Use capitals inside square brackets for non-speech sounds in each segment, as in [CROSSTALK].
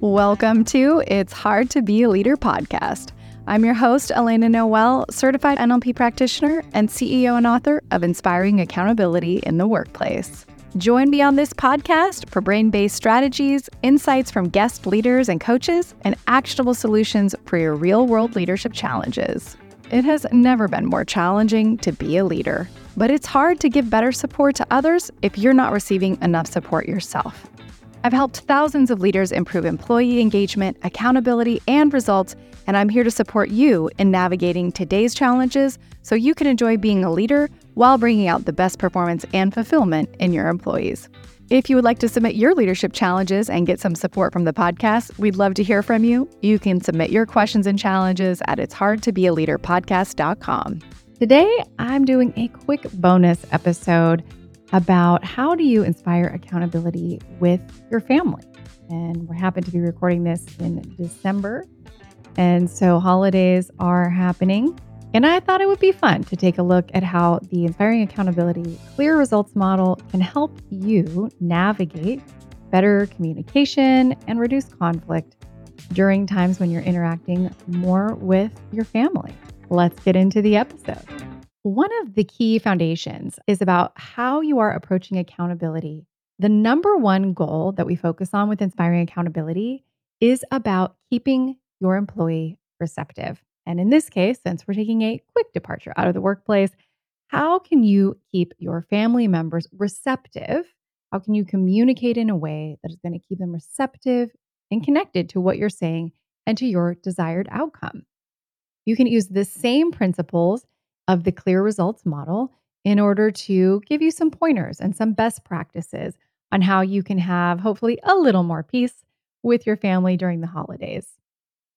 Welcome to It's Hard to Be a Leader podcast. I'm your host, Elena Noel, certified NLP practitioner and CEO and author of Inspiring Accountability in the Workplace. Join me on this podcast for brain based strategies, insights from guest leaders and coaches, and actionable solutions for your real world leadership challenges. It has never been more challenging to be a leader, but it's hard to give better support to others if you're not receiving enough support yourself. I've helped thousands of leaders improve employee engagement, accountability, and results, and I'm here to support you in navigating today's challenges so you can enjoy being a leader while bringing out the best performance and fulfillment in your employees. If you would like to submit your leadership challenges and get some support from the podcast, we'd love to hear from you. You can submit your questions and challenges at it's hard to be a leader podcast.com. Today, I'm doing a quick bonus episode about how do you inspire accountability with your family. And we happen to be recording this in December. And so holidays are happening. And I thought it would be fun to take a look at how the Inspiring Accountability Clear Results model can help you navigate better communication and reduce conflict during times when you're interacting more with your family. Let's get into the episode. One of the key foundations is about how you are approaching accountability. The number one goal that we focus on with inspiring accountability is about keeping your employee receptive. And in this case, since we're taking a quick departure out of the workplace, how can you keep your family members receptive? How can you communicate in a way that is going to keep them receptive and connected to what you're saying and to your desired outcome? You can use the same principles of the clear results model in order to give you some pointers and some best practices on how you can have hopefully a little more peace with your family during the holidays.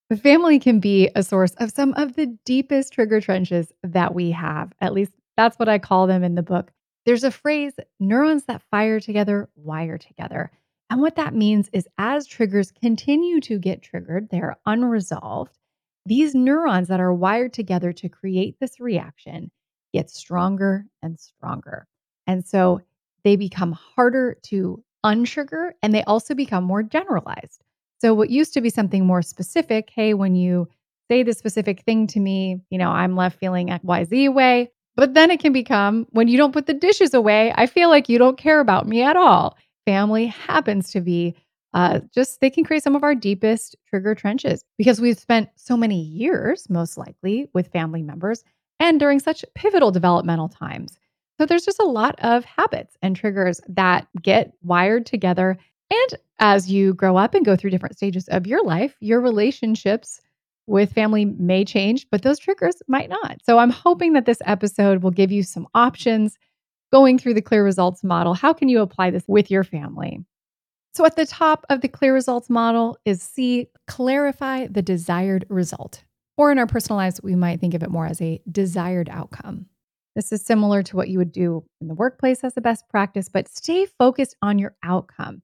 The family can be a source of some of the deepest trigger trenches that we have. At least that's what I call them in the book. There's a phrase neurons that fire together wire together. And what that means is as triggers continue to get triggered, they're unresolved, these neurons that are wired together to create this reaction get stronger and stronger. And so they become harder to unsugar and they also become more generalized. So, what used to be something more specific, hey, when you say the specific thing to me, you know, I'm left feeling XYZ way. But then it can become when you don't put the dishes away, I feel like you don't care about me at all. Family happens to be uh, just they can create some of our deepest trigger trenches because we've spent so many years, most likely, with family members and during such pivotal developmental times. So there's just a lot of habits and triggers that get wired together. And as you grow up and go through different stages of your life, your relationships with family may change, but those triggers might not. So I'm hoping that this episode will give you some options going through the clear results model. How can you apply this with your family? So at the top of the clear results model is C, clarify the desired result. Or in our personal lives, we might think of it more as a desired outcome. This is similar to what you would do in the workplace as a best practice, but stay focused on your outcome.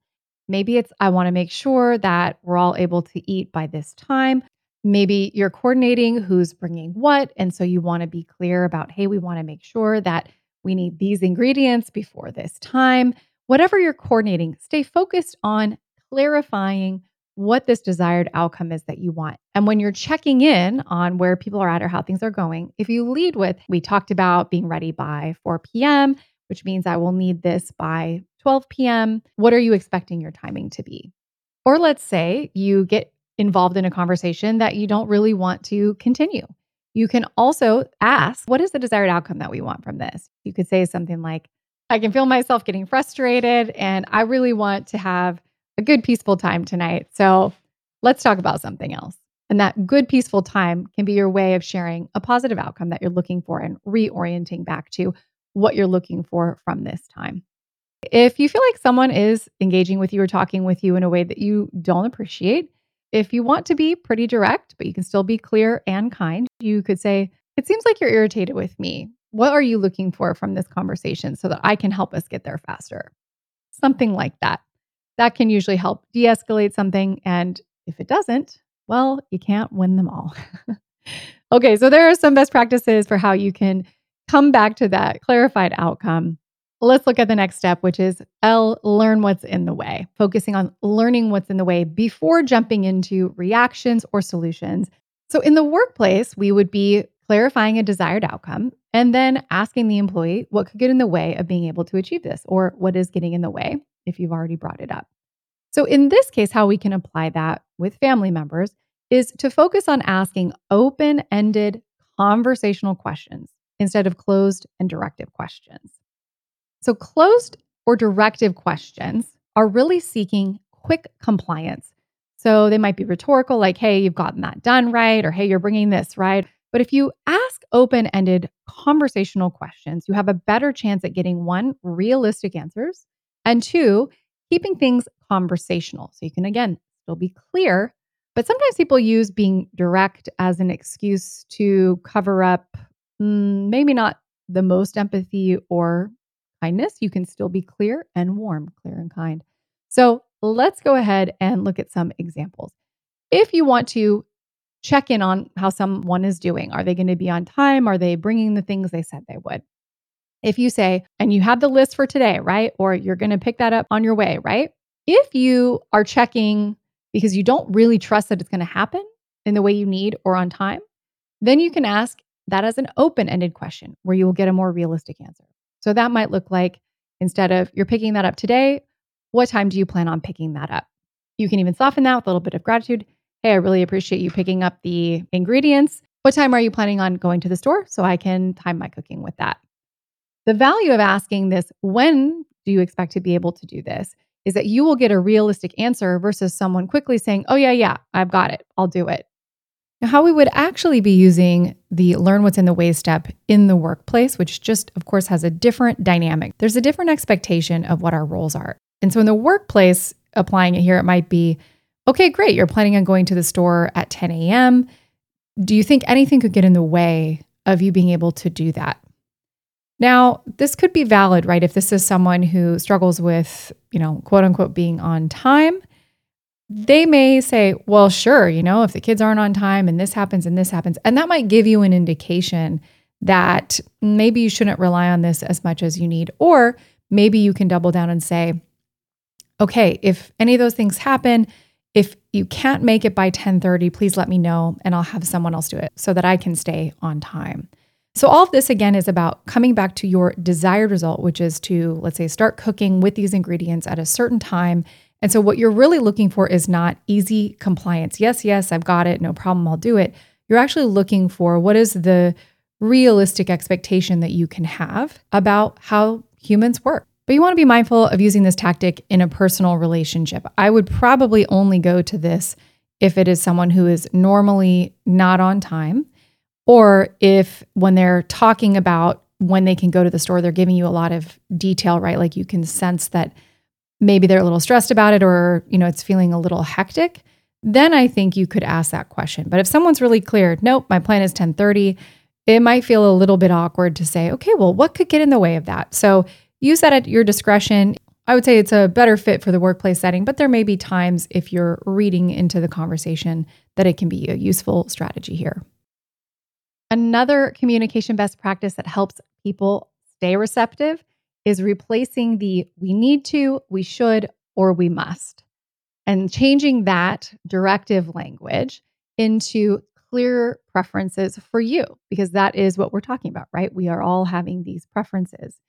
Maybe it's, I want to make sure that we're all able to eat by this time. Maybe you're coordinating who's bringing what. And so you want to be clear about, hey, we want to make sure that we need these ingredients before this time whatever you're coordinating, stay focused on clarifying what this desired outcome is that you want. And when you're checking in on where people are at or how things are going, if you lead with, we talked about being ready by 4 p.m., which means I will need this by 12 p.m., what are you expecting your timing to be? Or let's say you get involved in a conversation that you don't really want to continue. You can also ask, what is the desired outcome that we want from this? You could say something like, I can feel myself getting frustrated and I really want to have a good, peaceful time tonight. So let's talk about something else. And that good, peaceful time can be your way of sharing a positive outcome that you're looking for and reorienting back to what you're looking for from this time. If you feel like someone is engaging with you or talking with you in a way that you don't appreciate, if you want to be pretty direct, but you can still be clear and kind, you could say, It seems like you're irritated with me. What are you looking for from this conversation so that I can help us get there faster? Something like that. That can usually help de escalate something. And if it doesn't, well, you can't win them all. [LAUGHS] okay, so there are some best practices for how you can come back to that clarified outcome let's look at the next step, which is L, learn what's in the way, focusing on learning what's in the way before jumping into reactions or solutions. So in the workplace, we would be clarifying a desired outcome and then asking the employee what could get in the way of being able to achieve this or what is getting in the way if you've already brought it up. So, in this case, how we can apply that with family members is to focus on asking open ended conversational questions instead of closed and directive questions. So, closed or directive questions are really seeking quick compliance. So, they might be rhetorical, like, hey, you've gotten that done right, or hey, you're bringing this right. But if you ask open ended conversational questions, you have a better chance at getting one, realistic answers, and two, keeping things conversational. So you can, again, still be clear. But sometimes people use being direct as an excuse to cover up mm, maybe not the most empathy or kindness. You can still be clear and warm, clear and kind. So let's go ahead and look at some examples. If you want to check in on how someone is doing, are they going to be on time? Are they bringing the things they said they would? If you say, and you have the list for today, right? Or you're going to pick that up on your way, right? If you are checking because you don't really trust that it's going to happen in the way you need or on time, then you can ask that as an open ended question where you will get a more realistic answer. So that might look like instead of you're picking that up today, what time do you plan on picking that up? You can even soften that with a little bit of gratitude. Hey, I really appreciate you picking up the ingredients. What time are you planning on going to the store so I can time my cooking with that? The value of asking this, when do you expect to be able to do this, is that you will get a realistic answer versus someone quickly saying, oh, yeah, yeah, I've got it. I'll do it. Now, how we would actually be using the learn what's in the way step in the workplace, which just, of course, has a different dynamic. There's a different expectation of what our roles are. And so in the workplace, applying it here, it might be okay, great. You're planning on going to the store at 10 a.m. Do you think anything could get in the way of you being able to do that? Now, this could be valid, right? If this is someone who struggles with, you know, quote unquote, being on time, they may say, well, sure, you know, if the kids aren't on time and this happens and this happens, and that might give you an indication that maybe you shouldn't rely on this as much as you need. Or maybe you can double down and say, okay, if any of those things happen, if you can't make it by 1030, please let me know and I'll have someone else do it so that I can stay on time. So, all of this again is about coming back to your desired result, which is to, let's say, start cooking with these ingredients at a certain time. And so, what you're really looking for is not easy compliance. Yes, yes, I've got it. No problem. I'll do it. You're actually looking for what is the realistic expectation that you can have about how humans work. But you want to be mindful of using this tactic in a personal relationship. I would probably only go to this if it is someone who is normally not on time or if when they're talking about when they can go to the store, they're giving you a lot of detail, right? Like you can sense that maybe they're a little stressed about it or, you know, it's feeling a little hectic, then I think you could ask that question. But if someone's really clear, nope, my plan is 1030, it might feel a little bit awkward to say, okay, well, what could get in the way of that? So use that at your discretion. I would say it's a better fit for the workplace setting, but there may be times if you're reading into the conversation that it can be a useful strategy here. Another communication best practice that helps people stay receptive is replacing the we need to, we should, or we must, and changing that directive language into clear preferences for you, because that is what we're talking about, right? We are all having these preferences.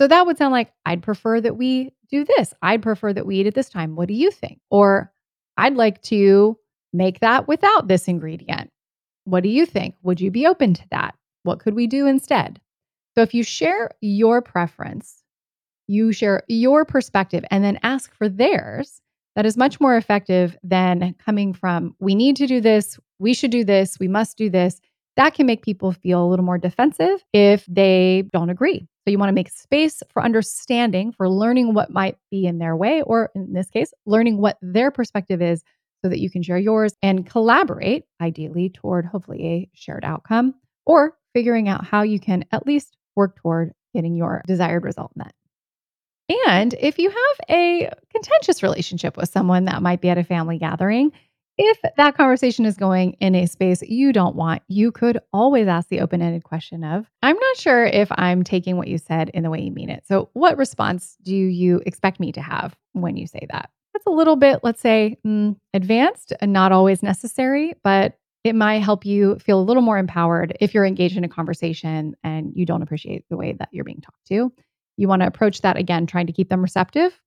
So that would sound like, I'd prefer that we do this. I'd prefer that we eat at this time. What do you think? Or I'd like to make that without this ingredient. What do you think? Would you be open to that? What could we do instead? So if you share your preference, you share your perspective and then ask for theirs, that is much more effective than coming from, we need to do this, we should do this, we must do this. That can make people feel a little more defensive if they don't agree. So you want to make space for understanding, for learning what might be in their way, or in this case, learning what their perspective is so that you can share yours and collaborate, ideally, toward hopefully a shared outcome or figuring out how you can at least work toward getting your desired result met. And if you have a contentious relationship with someone that might be at a family gathering, if that conversation is going in a space you don't want, you could always ask the open ended question of, I'm not sure if I'm taking what you said in the way you mean it. So, what response do you expect me to have when you say that? That's a little bit, let's say, mm, advanced and not always necessary, but it might help you feel a little more empowered if you're engaged in a conversation and you don't appreciate the way that you're being talked to. You want to approach that again, trying to keep them receptive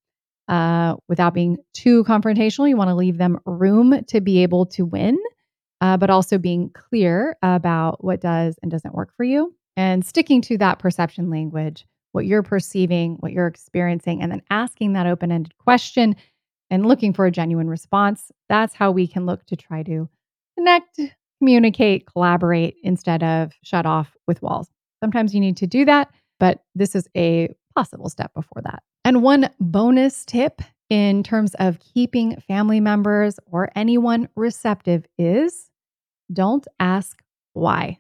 uh, without being too confrontational. You want to leave them room to be able to win, uh, but also being clear about what does and doesn't work for you and sticking to that perception language, what you're perceiving, what you're experiencing, and then asking that open ended question and looking for a genuine response. That's how we can look to try to connect, communicate, collaborate instead of shut off with walls. Sometimes you need to do that, but this is a possible step before that. And one bonus tip in terms of keeping family members or anyone receptive is don't ask why.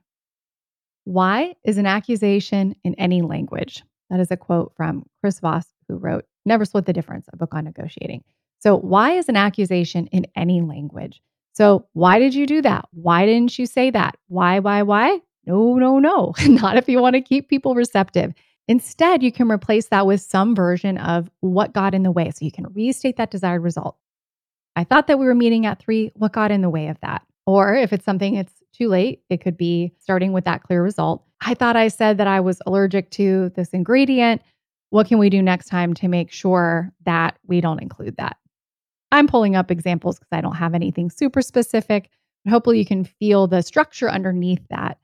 Why is an accusation in any language. That is a quote from Chris Voss, who wrote Never Split the Difference, a book on negotiating. So, why is an accusation in any language? So, why did you do that? Why didn't you say that? Why, why, why? No, no, no. [LAUGHS] Not if you want to keep people receptive. Instead, you can replace that with some version of what got in the way. So you can restate that desired result. I thought that we were meeting at three. What got in the way of that? Or if it's something it's too late, it could be starting with that clear result. I thought I said that I was allergic to this ingredient. What can we do next time to make sure that we don't include that? I'm pulling up examples because I don't have anything super specific. But hopefully, you can feel the structure underneath that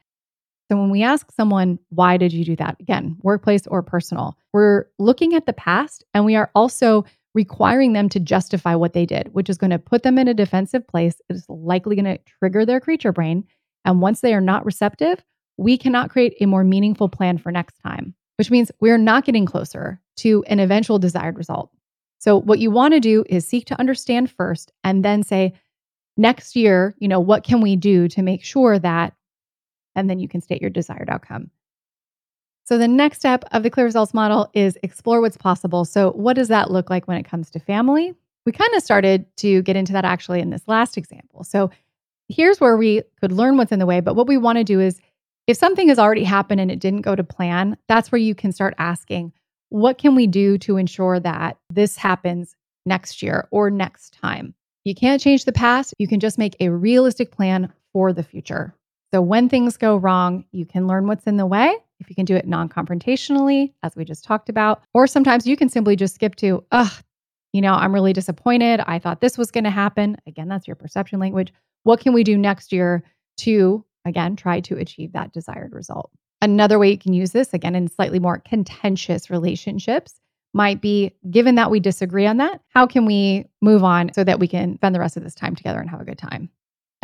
so when we ask someone, why did you do that? Again, workplace or personal, we're looking at the past and we are also requiring them to justify what they did, which is going to put them in a defensive place. It is likely going to trigger their creature brain. And once they are not receptive, we cannot create a more meaningful plan for next time, which means we're not getting closer to an eventual desired result. So what you want to do is seek to understand first and then say, next year, you know, what can we do to make sure that and then you can state your desired outcome. So, the next step of the clear results model is explore what's possible. So, what does that look like when it comes to family? We kind of started to get into that actually in this last example. So, here's where we could learn what's in the way. But what we want to do is if something has already happened and it didn't go to plan, that's where you can start asking, what can we do to ensure that this happens next year or next time? You can't change the past. You can just make a realistic plan for the future. So when things go wrong, you can learn what's in the way. If you can do it non confrontationally, as we just talked about, or sometimes you can simply just skip to, ugh, you know, I'm really disappointed. I thought this was going to happen. Again, that's your perception language. What can we do next year to, again, try to achieve that desired result? Another way you can use this, again, in slightly more contentious relationships, might be given that we disagree on that, how can we move on so that we can spend the rest of this time together and have a good time?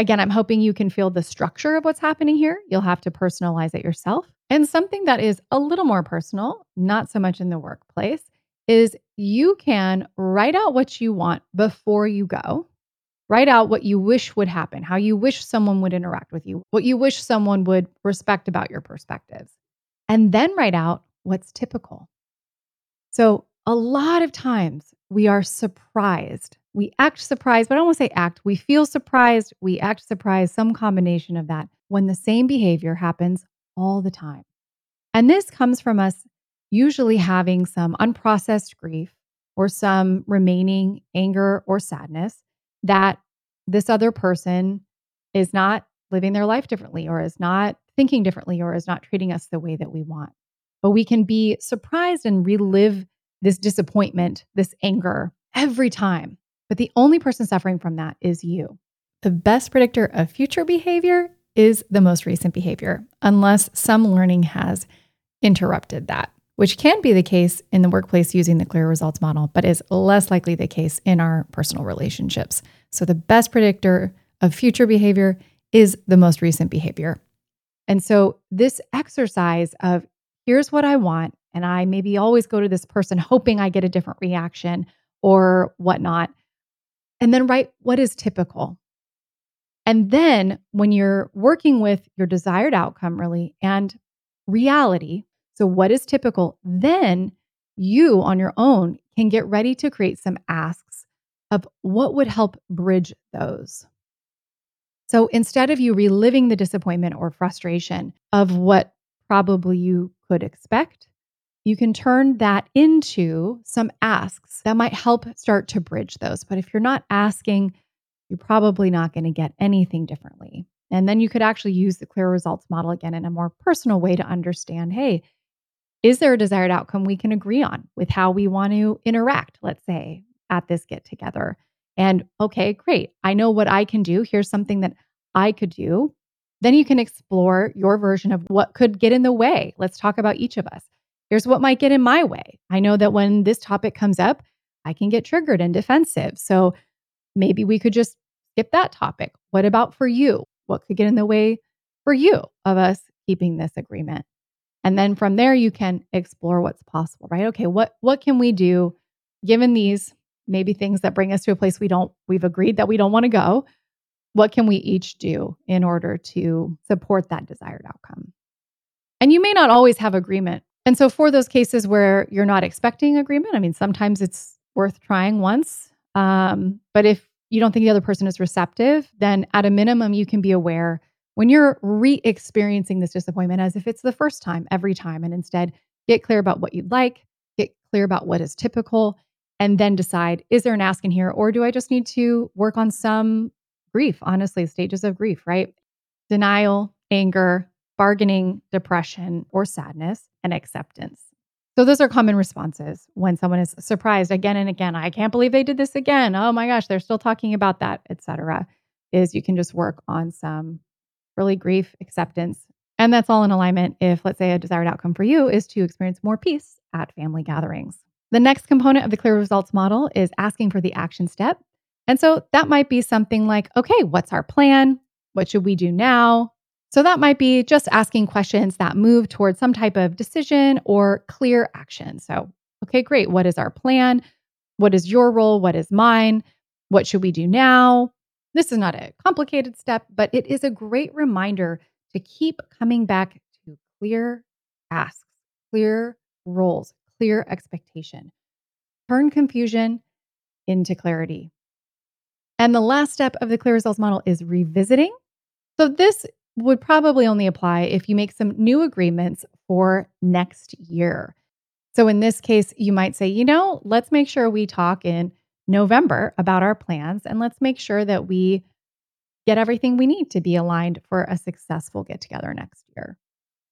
Again, I'm hoping you can feel the structure of what's happening here. You'll have to personalize it yourself. And something that is a little more personal, not so much in the workplace, is you can write out what you want before you go. Write out what you wish would happen, how you wish someone would interact with you, what you wish someone would respect about your perspectives. And then write out what's typical. So, a lot of times we are surprised we act surprised, but I don't want to say act. We feel surprised, we act surprised, some combination of that when the same behavior happens all the time. And this comes from us usually having some unprocessed grief or some remaining anger or sadness that this other person is not living their life differently or is not thinking differently or is not treating us the way that we want. But we can be surprised and relive this disappointment, this anger every time. But the only person suffering from that is you. The best predictor of future behavior is the most recent behavior, unless some learning has interrupted that, which can be the case in the workplace using the clear results model, but is less likely the case in our personal relationships. So the best predictor of future behavior is the most recent behavior. And so this exercise of here's what I want, and I maybe always go to this person hoping I get a different reaction or whatnot and then write what is typical. And then when you're working with your desired outcome, really, and reality, so what is typical, then you on your own can get ready to create some asks of what would help bridge those. So instead of you reliving the disappointment or frustration of what probably you could expect, you can turn that into some asks that might help start to bridge those. But if you're not asking, you're probably not going to get anything differently. And then you could actually use the clear results model again in a more personal way to understand hey, is there a desired outcome we can agree on with how we want to interact, let's say, at this get together? And okay, great. I know what I can do. Here's something that I could do. Then you can explore your version of what could get in the way. Let's talk about each of us. Here's what might get in my way. I know that when this topic comes up, I can get triggered and defensive. So maybe we could just skip that topic. What about for you? What could get in the way for you of us keeping this agreement? And then from there you can explore what's possible, right? Okay, what what can we do given these maybe things that bring us to a place we don't we've agreed that we don't want to go? What can we each do in order to support that desired outcome? And you may not always have agreement. And so for those cases where you're not expecting agreement, I mean sometimes it's worth trying once. Um, but if you don't think the other person is receptive, then at a minimum you can be aware when you're re experiencing this disappointment as if it's the first time every time, and instead get clear about what you'd like, get clear about what is typical, and then decide is there an ask in here, or do I just need to work on some grief? Honestly, stages of grief, right? Denial, anger, bargaining, depression, or sadness, and acceptance. So those are common responses when someone is surprised again and again. I can't believe they did this again. Oh my gosh, they're still talking about that, etc. Is you can just work on some really grief acceptance. And that's all in alignment if, let's say, a desired outcome for you is to experience more peace at family gatherings. The next component of the clear results model is asking for the action step. And so that might be something like, okay, what's our plan? What should we do now? So that might be just asking questions that move towards some type of decision or clear action. So, okay, great. What is our plan? What is your role? What is mine? What should we do now? This is not a complicated step, but it is a great reminder to keep coming back to clear asks, clear roles, clear expectation. Turn confusion into clarity. And the last step of the clear results model is revisiting. So, this would probably only apply if you make some new agreements for next year. So, in this case, you might say, you know, let's make sure we talk in November about our plans and let's make sure that we get everything we need to be aligned for a successful get together next year.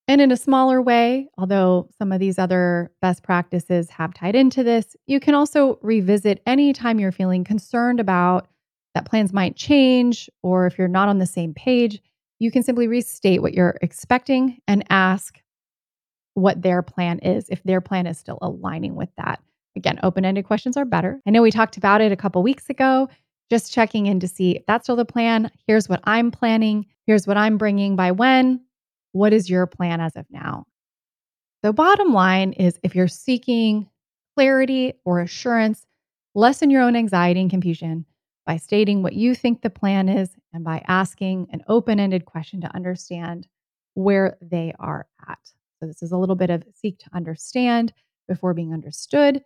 And in a smaller way, although some of these other best practices have tied into this, you can also revisit anytime you're feeling concerned about that plans might change or if you're not on the same page, you can simply restate what you're expecting and ask what their plan is if their plan is still aligning with that. Again, open ended questions are better. I know we talked about it a couple weeks ago, just checking in to see if that's still the plan. Here's what I'm planning. Here's what I'm bringing by when. What is your plan as of now? The bottom line is if you're seeking clarity or assurance, lessen your own anxiety and confusion by stating what you think the plan is and by asking an open ended question to understand where they are at. So, this is a little bit of seek to understand before being understood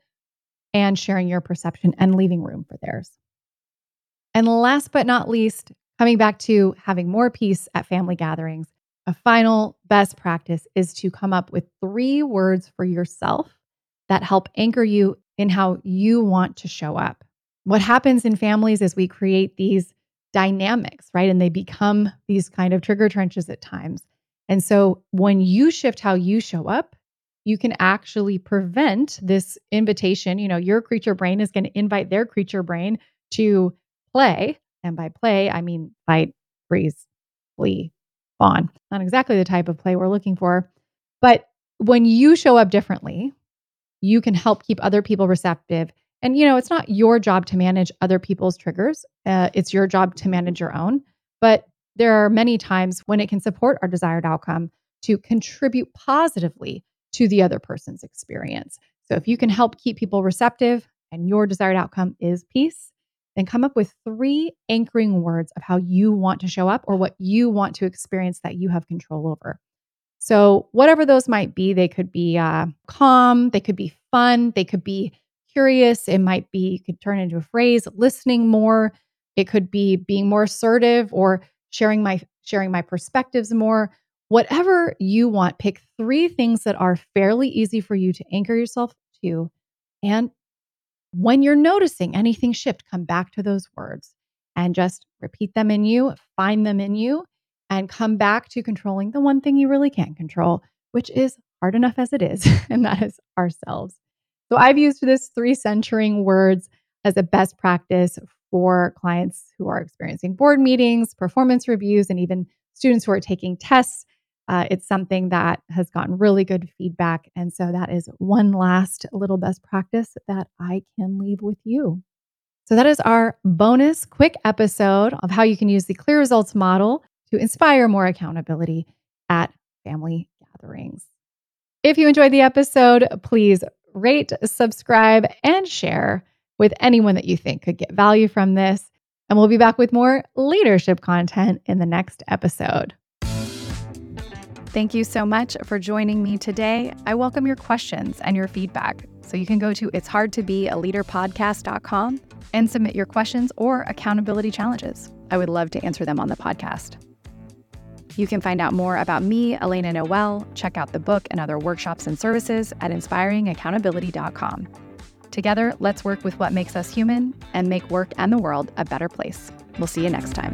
and sharing your perception and leaving room for theirs. And last but not least, coming back to having more peace at family gatherings, a final best practice is to come up with three words for yourself that help anchor you in how you want to show up. What happens in families is we create these dynamics, right? And they become these kind of trigger trenches at times. And so when you shift how you show up, you can actually prevent this invitation. You know, your creature brain is going to invite their creature brain to play. And by play, I mean fight, freeze, flee, fawn. Not exactly the type of play we're looking for. But when you show up differently, you can help keep other people receptive. And, you know, it's not your job to manage other people's triggers, uh, it's your job to manage your own. But there are many times when it can support our desired outcome to contribute positively to the other person's experience. So if you can help keep people receptive and your desired outcome is peace, then come up with three anchoring words of how you want to show up or what you want to experience that you have control over. So, whatever those might be, they could be uh, calm, they could be fun, they could be curious. It might be, you could turn into a phrase, listening more. It could be being more assertive or sharing my sharing my perspectives more, whatever you want. Pick three things that are fairly easy for you to anchor yourself to. And when you're noticing anything shift, come back to those words and just repeat them in you, find them in you, and come back to controlling the one thing you really can't control, which is hard enough as it is, [LAUGHS] and that is ourselves. So I've used this three centering words as a best practice for clients who are experiencing board meetings, performance reviews, and even students who are taking tests. Uh, it's something that has gotten really good feedback. And so that is one last little best practice that I can leave with you. So that is our bonus quick episode of how you can use the clear results model to inspire more accountability at family gatherings. If you enjoyed the episode, please rate, subscribe, and share with anyone that you think could get value from this. And we'll be back with more leadership content in the next episode. Thank you so much for joining me today. I welcome your questions and your feedback. So you can go to it's hard to be a leader podcast.com and submit your questions or accountability challenges. I would love to answer them on the podcast. You can find out more about me, Elena Noel, check out the book and other workshops and services at inspiringaccountability.com. Together, let's work with what makes us human and make work and the world a better place. We'll see you next time.